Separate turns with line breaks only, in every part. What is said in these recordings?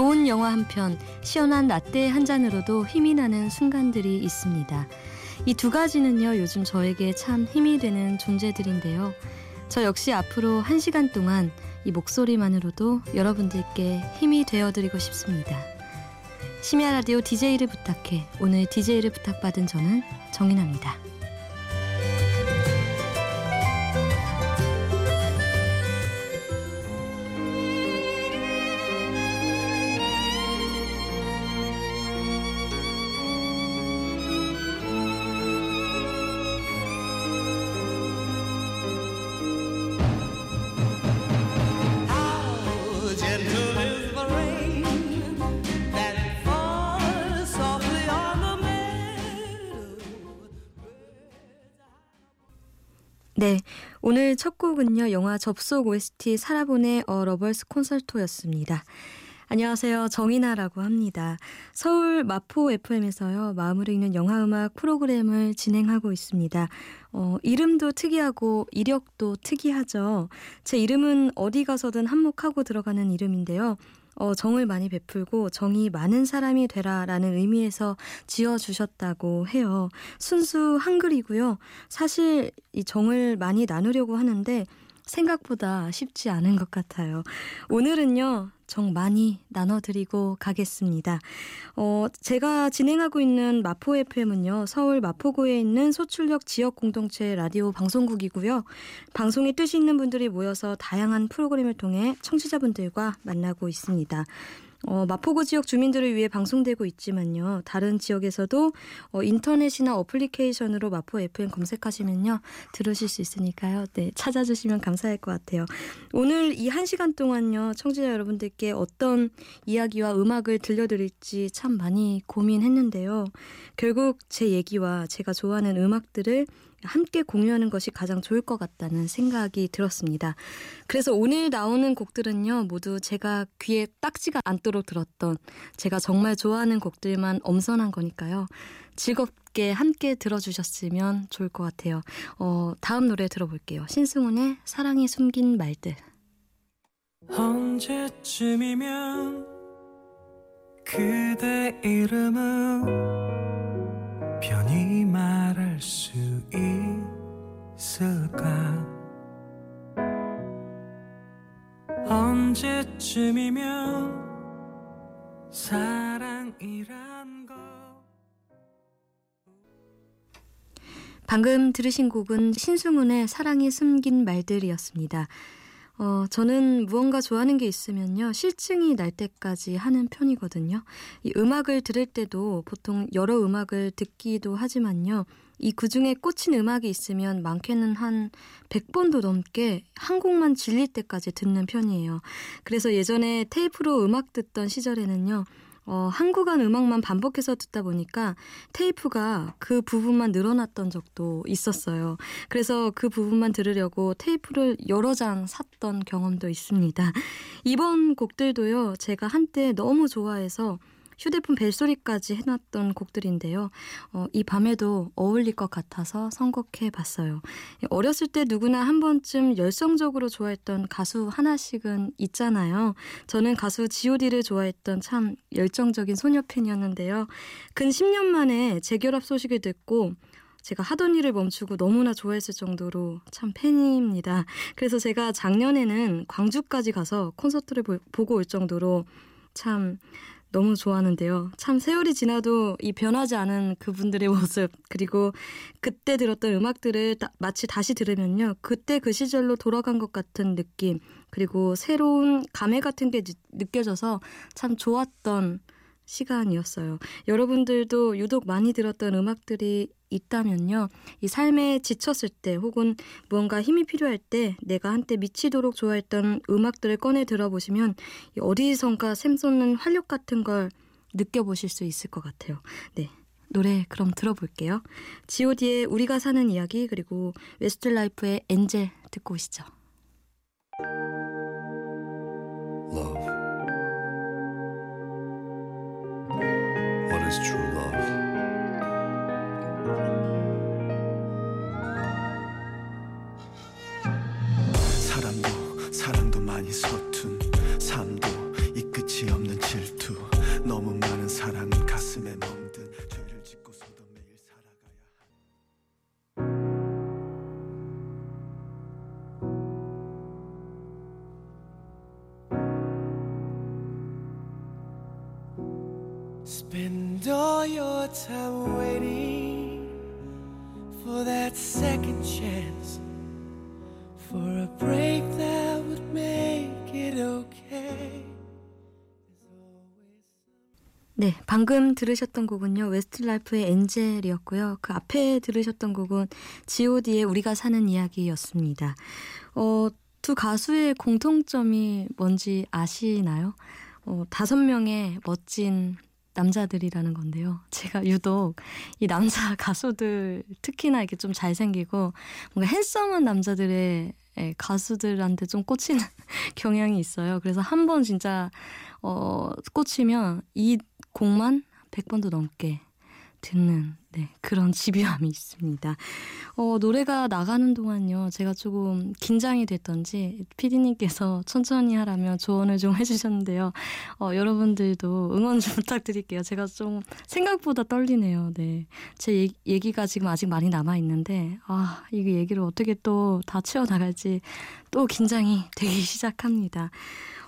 좋은 영화 한 편, 시원한 라떼 한 잔으로도 힘이 나는 순간들이 있습니다. 이 두 가지는요, 요즘 저에게 참 힘이 되는 존재들인데요. 저 역시 앞으로 한 시간 동안 이 목소리만으로도 여러분들께 힘이 되어드리고 싶습니다. 심야 라디오 DJ를 부탁해. 오늘 DJ를 부탁받은 저는 정인아입니다. 네, 오늘 첫 곡은요, 영화 접속 OST 살아보네 어 러벌스 콘서트였습니다. 안녕하세요. 정인아라고 합니다. 서울 마포 FM에서요, 마음을 읽는 영화 음악 프로그램을 진행하고 있습니다. 어, 이름도 특이하고 이력도 특이하죠. 제 이름은 어디 가서든 한몫하고 들어가는 이름인데요. 어, 정을 많이 베풀고 정이 많은 사람이 되라라는 의미에서 지어 주셨다고 해요. 순수 한글이고요. 사실 이 정을 많이 나누려고 하는데 생각보다 쉽지 않은 것 같아요. 오늘은요, 정 많이 나눠드리고 가겠습니다. 어, 제가 진행하고 있는 마포 FM은요, 서울 마포구에 있는 소출력 지역 공동체 라디오 방송국이고요. 방송에 뜻이 있는 분들이 모여서 다양한 프로그램을 통해 청취자분들과 만나고 있습니다. 어, 마포구 지역 주민들을 위해 방송되고 있지만요. 다른 지역에서도 어, 인터넷이나 어플리케이션으로 마포 FM 검색하시면요. 들으실 수 있으니까요. 네, 찾아주시면 감사할 것 같아요. 오늘 이 한 시간 동안요. 청취자 여러분들께 어떤 이야기와 음악을 들려드릴지 참 많이 고민했는데요. 결국 제 얘기와 제가 좋아하는 음악들을 함께 공유하는 것이 가장 좋을 것 같다는 생각이 들었습니다. 그래서 오늘 나오는 곡들은요, 모두 제가 귀에 딱지가 않도록 들었던 제가 정말 좋아하는 곡들만 엄선한 거니까요. 즐겁게 함께 들어주셨으면 좋을 것 같아요. 어, 다음 노래 들어볼게요. 신승훈의 사랑이 숨긴 말들.
언제쯤이면 그대 이름은 언제쯤이면 사랑이란 걸
방금 들으신 곡은 신승훈의 사랑이 숨긴 말들이었습니다. 어, 저는 무언가 좋아하는 게 있으면요. 실증이 날 때까지 하는 편이거든요. 이 음악을 들을 때도 보통 여러 음악을 듣기도 하지만요. 이 그중에 꽂힌 음악이 있으면 많게는 한 100번도 넘게 한 곡만 질릴 때까지 듣는 편이에요. 그래서 예전에 테이프로 음악 듣던 시절에는요. 어, 한 구간 음악만 반복해서 듣다 보니까 테이프가 그 부분만 늘어났던 적도 있었어요. 그래서 그 부분만 들으려고 테이프를 여러 장 샀던 경험도 있습니다. 이번 곡들도요, 제가 한때 너무 좋아해서 휴대폰 벨소리까지 해놨던 곡들인데요. 어, 이 밤에도 어울릴 것 같아서 선곡해 봤어요. 어렸을 때 누구나 한 번쯤 열성적으로 좋아했던 가수 하나씩은 있잖아요. 저는 가수 god를 좋아했던 참 열정적인 소녀 팬이었는데요. 근 10년 만에 재결합 소식을 듣고 제가 하던 일을 멈추고 너무나 좋아했을 정도로 참 팬입니다. 그래서 제가 작년에는 광주까지 가서 콘서트를 보, 보고 올 정도로 참 너무 좋아하는데요. 참 세월이 지나도 이 변하지 않은 그분들의 모습 그리고 그때 들었던 음악들을 다, 마치 다시 들으면요. 그때 그 시절로 돌아간 것 같은 느낌 그리고 새로운 감회 같은 게 느, 느껴져서 참 좋았던 시간이었어요. 여러분들도 유독 많이 들었던 음악들이 있다면요. 이 삶에 지쳤을 때 혹은 무언가 힘이 필요할 때 내가 한때 미치도록 좋아했던 음악들을 꺼내 들어보시면 어디선가 샘솟는 활력 같은 걸 느껴보실 수 있을 것 같아요. 네. 노래 그럼 들어볼게요. god의 우리가 사는 이야기 그리고 웨스트 라이프의 Angel 듣고 오시죠.
For a break that would make it okay.
네, 방금 들으셨던 곡은요. 웨스트라이프의 Angel이었고요. 그 앞에 들으셨던 곡은 G.O.D의 우리가 사는 이야기였습니다. 어, 두 가수의 공통점이 뭔지 아시나요? 어, 다섯 명의 멋진 남자들이라는 건데요. 제가 유독 이 남자 가수들 특히나 이렇게 좀 잘생기고 뭔가 핸섬한 남자들의 예, 가수들한테 좀 꽂히는 경향이 있어요. 그래서 한 번 진짜 어, 꽂히면 이 곡만 100번도 넘게 듣는 네, 그런 집요함이 있습니다. 어, 노래가 나가는 동안요, 제가 조금 긴장이 됐던지 피디님께서 천천히 하라면 조언을 좀 해주셨는데요. 어, 여러분들도 응원 좀 부탁드릴게요. 제가 좀 생각보다 떨리네요. 네, 제 얘기, 얘기가 지금 아직 많이 남아 있는데 아, 이거 얘기를 어떻게 또 다 채워 나갈지 또 긴장이 되기 시작합니다.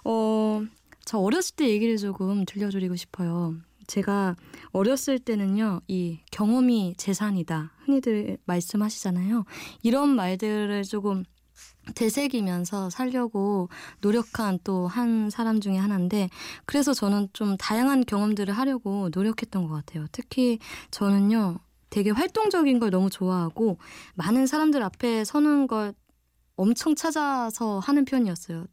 어, 저 어렸을 때 얘기를 조금 들려드리고 싶어요. 제가 어렸을 때는요, 이 경험이 재산이다. 흔히들 말씀하시잖아요. 이런 말들을 조금 되새기면서 살려고 노력한 또 한 사람 중에 하나인데, 그래서 저는 좀 다양한 경험들을 하려고 노력했던 것 같아요. 특히 저는요, 되게 활동적인 걸 너무 좋아하고, 많은 사람들 앞에 서는 걸 엄청 찾아서 하는 편이었어요.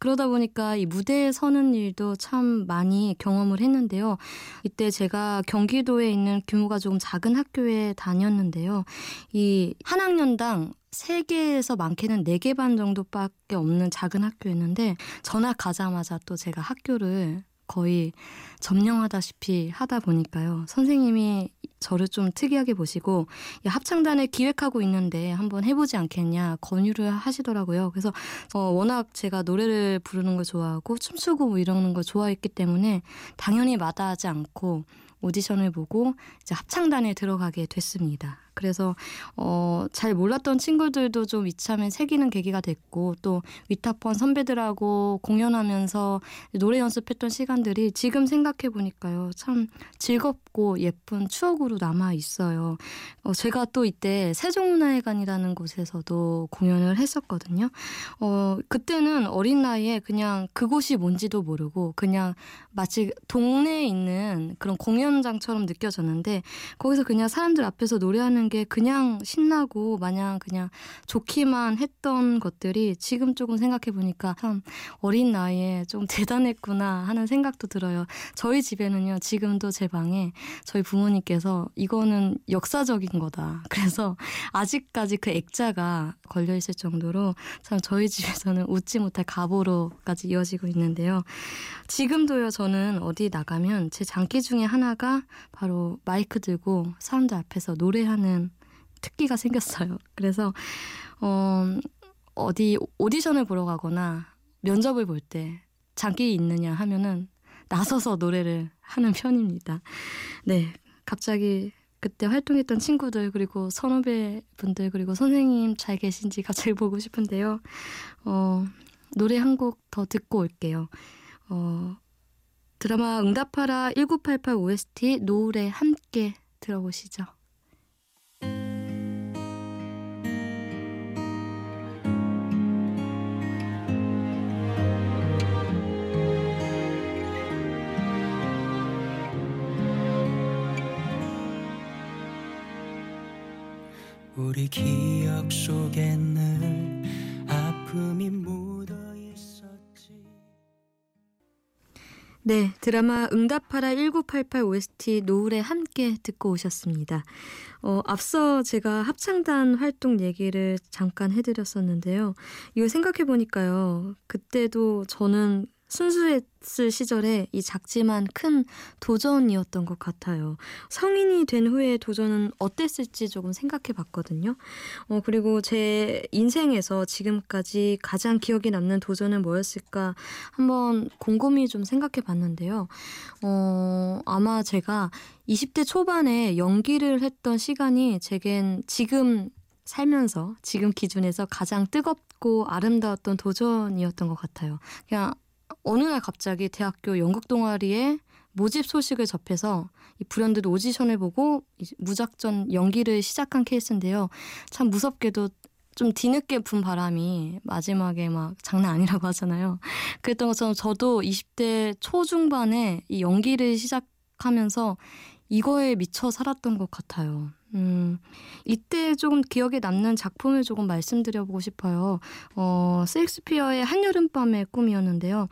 그러다 보니까 이 무대에 서는 일도 참 많이 경험을 했는데요. 이때 제가 경기도에 있는 규모가 조금 작은 학교에 다녔는데요. 이 한 학년당 3개에서 많게는 4개 반 정도밖에 없는 작은 학교였는데 전학 가자마자 또 제가 학교를 거의 점령하다시피 하다 보니까요. 선생님이 저를 좀 특이하게 보시고 야, 합창단을 기획하고 있는데 한번 해보지 않겠냐 권유를 하시더라고요. 그래서 어, 워낙 제가 노래를 부르는 걸 좋아하고 춤추고 뭐 이러는 걸 좋아했기 때문에 당연히 마다하지 않고 오디션을 보고 이제 합창단에 들어가게 됐습니다. 그래서 어, 잘 몰랐던 친구들도 좀 이참에 새기는 계기가 됐고 또 위타펀 선배들하고 공연하면서 노래 연습했던 시간들이 지금 생각해 보니까요 참 즐겁고 예쁜 추억으로 남아 있어요. 어, 제가 또 이때 세종문화회관이라는 곳에서도 공연을 했었거든요. 어, 그때는 어린 나이에 그냥 그곳이 뭔지도 모르고 그냥 마치 동네에 있는 그런 공연장처럼 느껴졌는데 거기서 그냥 사람들 앞에서 노래하는 게 그냥 신나고 마냥 그냥 좋기만 했던 것들이 지금 조금 생각해 보니까 참 어린 나이에 좀 대단했구나 하는 생각도 들어요. 저희 집에는요 지금도 제 방에 저희 부모님께서 이거는 역사적인 거다. 그래서 아직까지 그 액자가 걸려 있을 정도로 참 저희 집에서는 웃지 못할 가보로까지 이어지고 있는데요. 지금도요 저는 어디 나가면 제 장기 중에 하나가 바로 마이크 들고 사람들 앞에서 노래하는 특기가 생겼어요. 그래서 어 어디 오디션을 보러 가거나 면접을 볼 때 장기 있느냐 하면은 나서서 노래를 하는 편입니다. 네, 갑자기 그때 활동했던 친구들 그리고 선후배 분들 그리고 선생님 잘 계신지 갑자기 보고 싶은데요. 어, 노래 한 곡 더 듣고 올게요. 어, 드라마 응답하라 1988 OST 노을에 함께 들어보시죠.
우리 기억 속에 늘 아픔이 묻어 있었지
네, 드라마 응답하라 1988 OST 노을에 함께 듣고 오셨습니다. 어, 앞서 제가 합창단 활동 얘기를 잠깐 해드렸었는데요. 이거 생각해보니까요. 그때도 저는 순수했을 시절에 이 작지만 큰 도전이었던 것 같아요. 성인이 된 후에 도전은 어땠을지 조금 생각해 봤거든요. 어, 그리고 제 인생에서 지금까지 가장 기억에 남는 도전은 뭐였을까 한번 곰곰이 좀 생각해 봤는데요. 어, 아마 제가 20대 초반에 연기를 했던 시간이 제겐 지금 살면서 지금 기준에서 가장 뜨겁고 아름다웠던 도전이었던 것 같아요. 그냥 어느 날 갑자기 대학교 연극 동아리에 모집 소식을 접해서 이 불현듯 오디션을 보고 무작정 연기를 시작한 케이스인데요. 참 무섭게도 좀 뒤늦게 분 바람이 마지막에 막 장난 아니라고 하잖아요. 그랬던 것처럼 저도 20대 초중반에 이 연기를 시작하면서 이거에 미쳐 살았던 것 같아요. 음, 이때 조금 기억에 남는 작품을 조금 말씀드려보고 싶어요. 어, 셰익스피어의 한여름밤의 꿈이었는데요.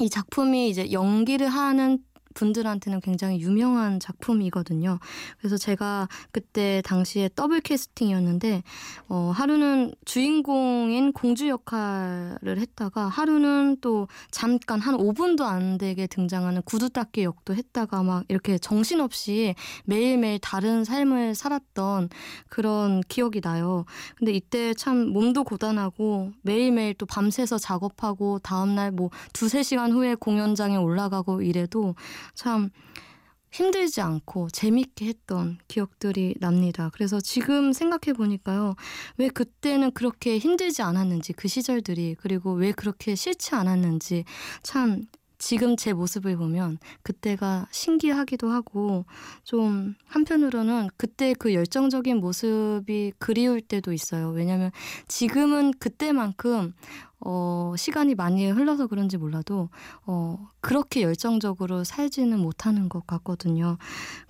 이 작품이 이제 연기를 하는 분들한테는 굉장히 유명한 작품이거든요. 그래서 제가 그때 당시에 더블 캐스팅이었는데 어, 하루는 주인공인 공주 역할을 했다가 하루는 또 잠깐 한 5분도 안 되게 등장하는 구두 닦기 역도 했다가 막 이렇게 정신없이 매일매일 다른 삶을 살았던 그런 기억이 나요. 근데 이때 참 몸도 고단하고 매일매일 또 밤새서 작업하고 다음날 뭐 두세 시간 후에 공연장에 올라가고 이래도 참 힘들지 않고 재밌게 했던 기억들이 납니다. 그래서 지금 생각해 보니까요. 왜 그때는 그렇게 힘들지 않았는지 그 시절들이 그리고 왜 그렇게 싫지 않았는지 참 지금 제 모습을 보면 그때가 신기하기도 하고 좀 한편으로는 그때 그 열정적인 모습이 그리울 때도 있어요. 왜냐하면 지금은 그때만큼 어, 시간이 많이 흘러서 그런지 몰라도 어, 그렇게 열정적으로 살지는 못하는 것 같거든요.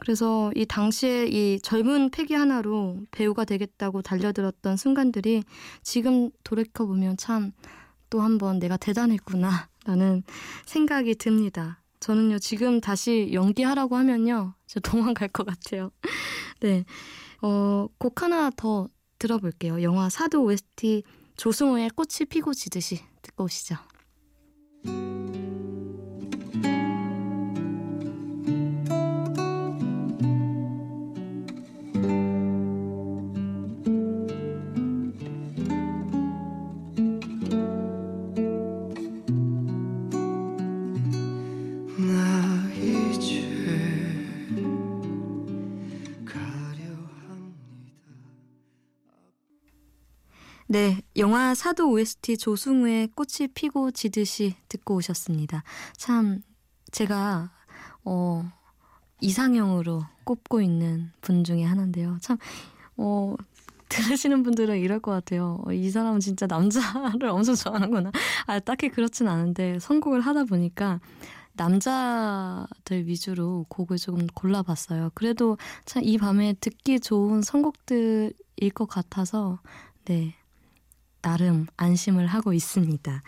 그래서 이 당시에 이 젊은 패기 하나로 배우가 되겠다고 달려들었던 순간들이 지금 돌이켜 보면 참 또 한 번 내가 대단했구나. 라는 생각이 듭니다. 저는요, 지금 다시 연기하라고 하면요, 저 도망갈 것 같아요. 네. 어, 곡 하나 더 들어볼게요. 영화 사도 OST 조승우의 꽃이 피고 지듯이 듣고 오시죠. 네, 영화 사도 OST 조승우의 꽃이 피고 지듯이 듣고 오셨습니다. 참 제가 어 이상형으로 꼽고 있는 분 중에 하나인데요. 참 어. 들으시는 분들은 이럴 것 같아요. 어, 이 사람은 진짜 남자를 엄청 좋아하는구나. 아, 딱히 그렇진 않은데 선곡을 하다 보니까 남자들 위주로 곡을 조금 골라봤어요. 그래도 참 이 밤에 듣기 좋은 선곡들일 것 같아서 네 나름 안심을 하고 있습니다.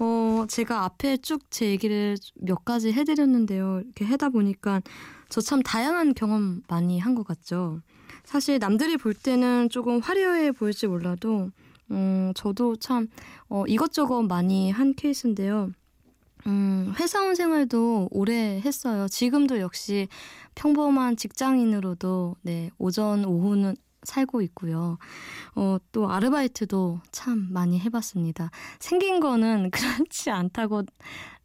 어 제가 앞에 쭉 제 얘기를 몇 가지 해드렸는데요. 이렇게 하다 보니까 저 참 다양한 경험 많이 한 것 같죠. 사실 남들이 볼 때는 조금 화려해 보일지 몰라도 음 저도 참 어, 이것저것 많이 한 케이스인데요. 음, 회사원 생활도 오래 했어요. 지금도 역시 평범한 직장인으로도 네, 오전, 오후는 살고 있고요. 어, 또 아르바이트도 참 많이 해봤습니다. 생긴 거는 그렇지 않다고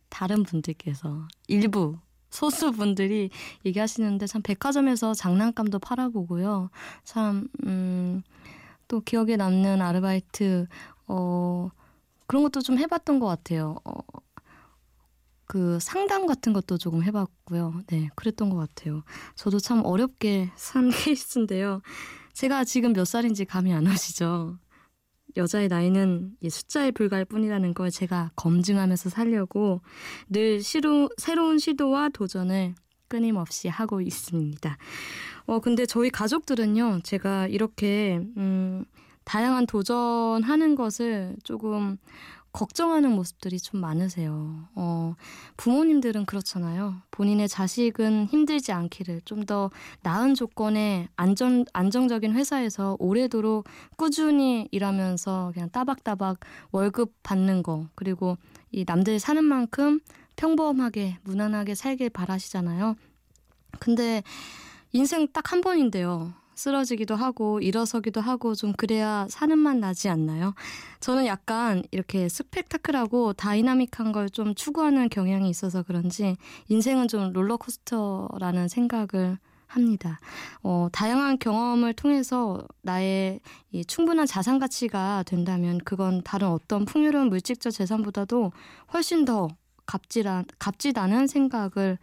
다른 분들께서 일부 소수 분들이 얘기하시는데 참 백화점에서 장난감도 팔아보고요. 참, 음, 또 기억에 남는 아르바이트, 어, 그런 것도 좀 해봤던 것 같아요. 어, 그 상담 같은 것도 조금 해봤고요. 네, 그랬던 것 같아요. 저도 참 어렵게 산 케이스인데요. 제가 지금 몇 살인지 감이 안 오시죠? 여자의 나이는 이 숫자에 불과할 뿐이라는 걸 제가 검증하면서 살려고 늘 시로, 새로운 시도와 도전을 끊임없이 하고 있습니다. 어, 근데 저희 가족들은요, 제가 이렇게, 음, 다양한 도전하는 것을 조금 걱정하는 모습들이 좀 많으세요. 어, 부모님들은 그렇잖아요. 본인의 자식은 힘들지 않기를 좀 더 나은 조건의 안전, 안정적인 회사에서 오래도록 꾸준히 일하면서 그냥 따박따박 월급 받는 거, 그리고 이 남들 사는 만큼 평범하게, 무난하게 살길 바라시잖아요. 근데 인생 딱 한 번인데요. 쓰러지기도 하고 일어서기도 하고 좀 그래야 사는 맛 나지 않나요? 저는 약간 이렇게 스펙타클하고 다이나믹한 걸 좀 추구하는 경향이 있어서 그런지 인생은 좀 롤러코스터라는 생각을 합니다. 어, 다양한 경험을 통해서 나의 이 충분한 자산 가치가 된다면 그건 다른 어떤 풍요로운 물질적 재산보다도 훨씬 더 값지라, 값지다는 생각을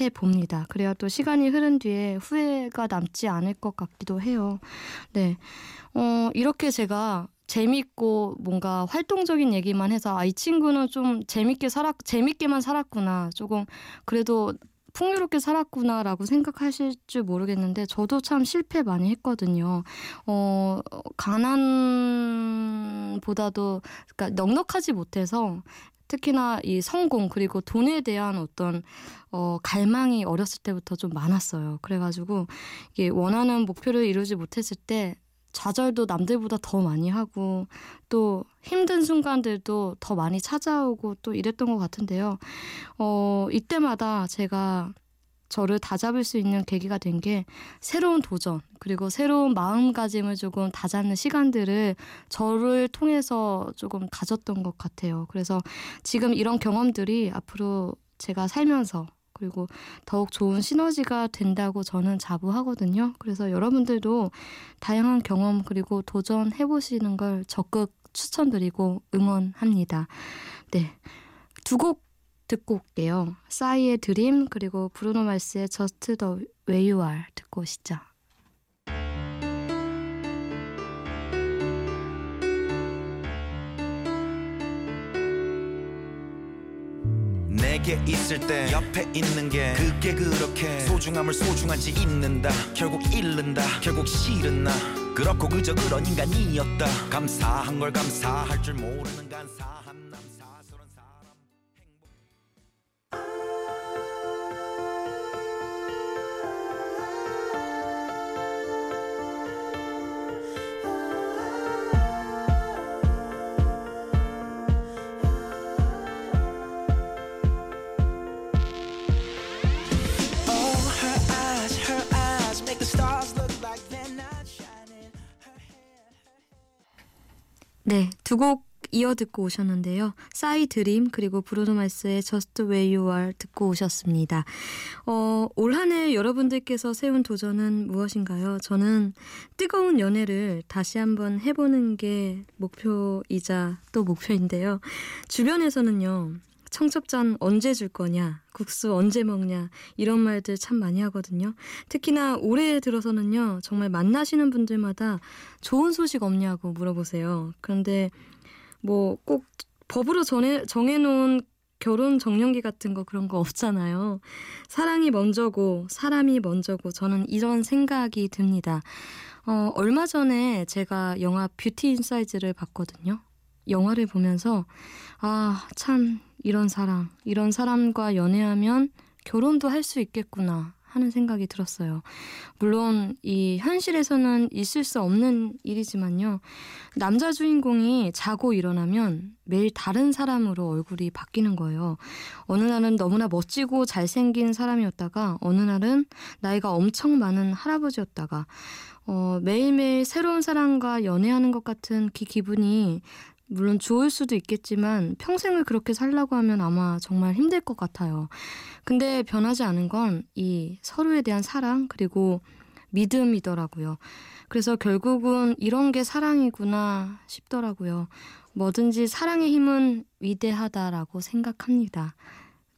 해 봅니다. 그래야 또 시간이 흐른 뒤에 후회가 남지 않을 것 같기도 해요. 네. 어, 이렇게 제가 재밌고 뭔가 활동적인 얘기만 해서 아, 이 친구는 좀 재밌게 살았, 재밌게만 살았구나. 조금 그래도 풍요롭게 살았구나라고 생각하실 줄 모르겠는데 저도 참 실패 많이 했거든요. 어, 가난보다도 그러니까 넉넉하지 못해서 특히나 이 성공 그리고 돈에 대한 어떤 어 갈망이 어렸을 때부터 좀 많았어요. 그래가지고 이게 원하는 목표를 이루지 못했을 때 좌절도 남들보다 더 많이 하고 또 힘든 순간들도 더 많이 찾아오고 또 이랬던 것 같은데요. 어 이때마다 제가 저를 다잡을 수 있는 계기가 된 게 새로운 도전 그리고 새로운 마음가짐을 조금 다잡는 시간들을 저를 통해서 조금 가졌던 것 같아요. 그래서 지금 이런 경험들이 앞으로 제가 살면서 그리고 더욱 좋은 시너지가 된다고 저는 자부하거든요. 그래서 여러분들도 다양한 경험 그리고 도전해 보시는 걸 적극 추천드리고 응원합니다. 네. 두 곡 듣고 올게요. 싸이의 드림 그리고 브루노 마스의 Just the Way You Are 듣고 오시죠.
있을 때 옆에 있는 게 그게 그렇게 소중함을 소중한지 잊는다. 결국 잃는다. 결국 싫은 나. 그렇고 그저 그런 인간이었다. 감사한 걸 감사할 줄 모르는 간사한
두 곡 이어 듣고 오셨는데요. 싸이 드림 그리고 브루노 마스의 Just Way You Are 듣고 오셨습니다. 어, 올 한 해 여러분들께서 세운 도전은 무엇인가요? 저는 뜨거운 연애를 다시 한번 해보는 게 목표이자 또 목표인데요. 주변에서는요. 청첩장 언제 줄 거냐, 국수 언제 먹냐, 이런 말들 참 많이 하거든요. 특히나 올해 들어서는요, 정말 만나시는 분들마다 좋은 소식 없냐고 물어보세요. 그런데 뭐 꼭 법으로 정해, 정해놓은 결혼 정년기 같은 거 그런 거 없잖아요. 사랑이 먼저고, 사람이 먼저고, 저는 이런 생각이 듭니다. 어, 얼마 전에 제가 영화 뷰티 인사이즈를 봤거든요. 영화를 보면서, 아, 참, 이런 사람, 이런 사람과 연애하면 결혼도 할 수 있겠구나 하는 생각이 들었어요. 물론 이 현실에서는 있을 수 없는 일이지만요. 남자 주인공이 자고 일어나면 매일 다른 사람으로 얼굴이 바뀌는 거예요. 어느 날은 너무나 멋지고 잘생긴 사람이었다가 어느 날은 나이가 엄청 많은 할아버지였다가 어, 매일매일 새로운 사람과 연애하는 것 같은 그 기분이 물론 좋을 수도 있겠지만 평생을 그렇게 살라고 하면 아마 정말 힘들 것 같아요. 근데 변하지 않은 건 이 서로에 대한 사랑 그리고 믿음이더라고요. 그래서 결국은 이런 게 사랑이구나 싶더라고요. 뭐든지 사랑의 힘은 위대하다라고 생각합니다.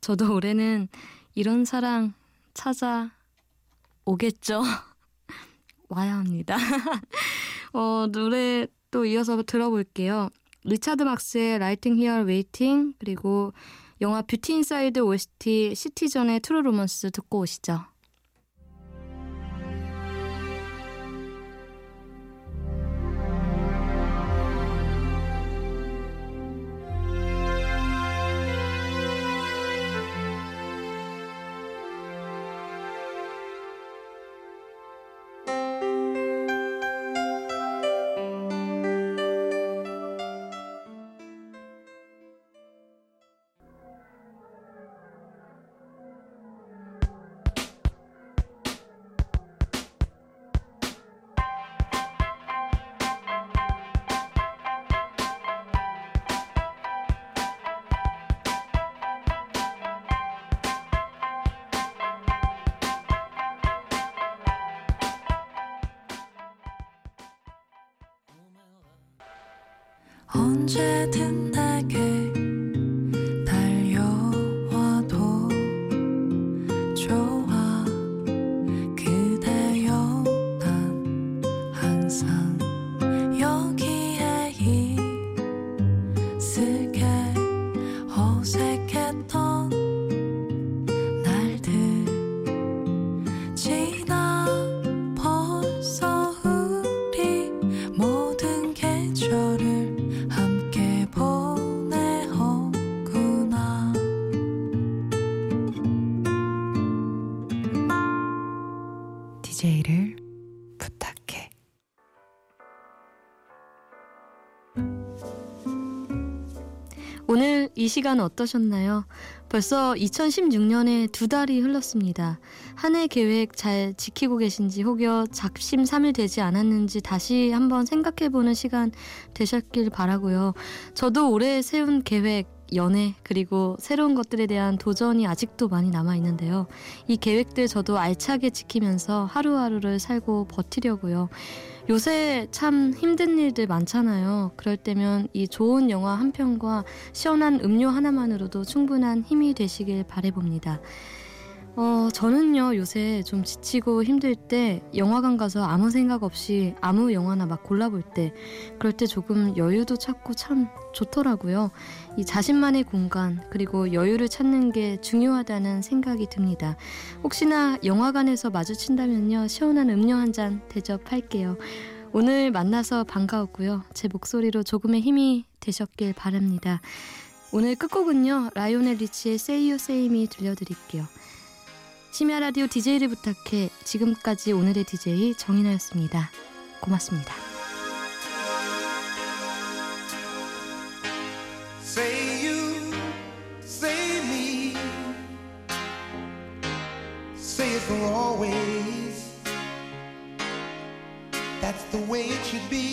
저도 올해는 이런 사랑 찾아 오겠죠. 와야 합니다. 어, 노래 또 이어서 들어볼게요. 리차드 막스의 Writing Here Waiting 그리고 영화 뷰티 인사이드 OST 시티전의 트루 로먼스 듣고 오시죠.
언제든 내게
이 시간 어떠셨나요? 벌써 2016년에 두 달이 흘렀습니다. 한 해 계획 잘 지키고 계신지 혹여 작심 삼일 되지 않았는지 다시 한번 생각해보는 시간 되셨길 바라고요. 저도 올해 세운 계획, 연애 그리고 새로운 것들에 대한 도전이 아직도 많이 남아 있는데요. 이 계획들 저도 알차게 지키면서 하루하루를 살고 버티려고요. 요새 참 힘든 일들 많잖아요. 그럴 때면 이 좋은 영화 한 편과 시원한 음료 하나만으로도 충분한 힘이 되시길 바래봅니다. 어, 저는요, 요새 좀 지치고 힘들 때 영화관 가서 아무 생각 없이 아무 영화나 막 골라볼 때, 그럴 때 조금 여유도 찾고 참 좋더라고요. 이 자신만의 공간, 그리고 여유를 찾는 게 중요하다는 생각이 듭니다. 혹시나 영화관에서 마주친다면요, 시원한 음료 한 잔 대접할게요. 오늘 만나서 반가웠고요. 제 목소리로 조금의 힘이 되셨길 바랍니다. 오늘 끝곡은요, 라이오넬 리치의 Say Me 들려드릴게요. 심야 라디오 DJ를 부탁해 지금까지 오늘의 DJ 정인아였습니다. 고맙습니다.
Say you, say me, say it for always. That's the way it should be.